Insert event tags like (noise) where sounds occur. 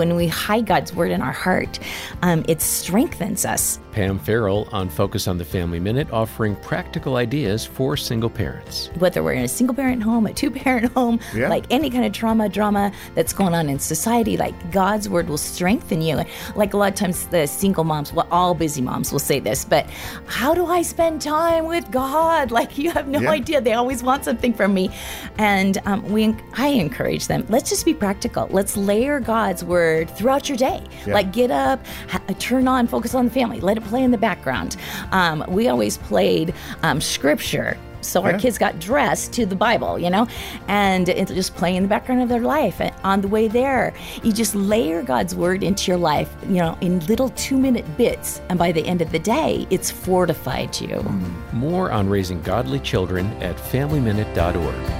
when we hide God's word in our heart, um, it strengthens us. Pam Farrel on Focus on the Family Minute, offering practical ideas for single parents. Whether we're in a single parent home, a two parent (laughs) home, Yeah. like any kind of trauma, drama that's going on in society, like God's word will strengthen you. Like a lot of times, the single moms, well, all busy moms will say this, but how do I spend time with God? (laughs) Like you have no Yeah. idea. They always want something from me, and um, we, I encourage them. Let's just be practical. Let's layer God's word throughout your day. Yeah. Like get up, ha- turn on, focus on the family, let it play in the background. Um, we always played um, scripture. So our Yeah. kids got dressed to the Bible, you know, and it's just playing in the background of their life. And on the way there, you just layer God's word into your life, you know, in little two minute bits. And by the end of the day, it's fortified you. More on raising godly children at FamilyMinute.org.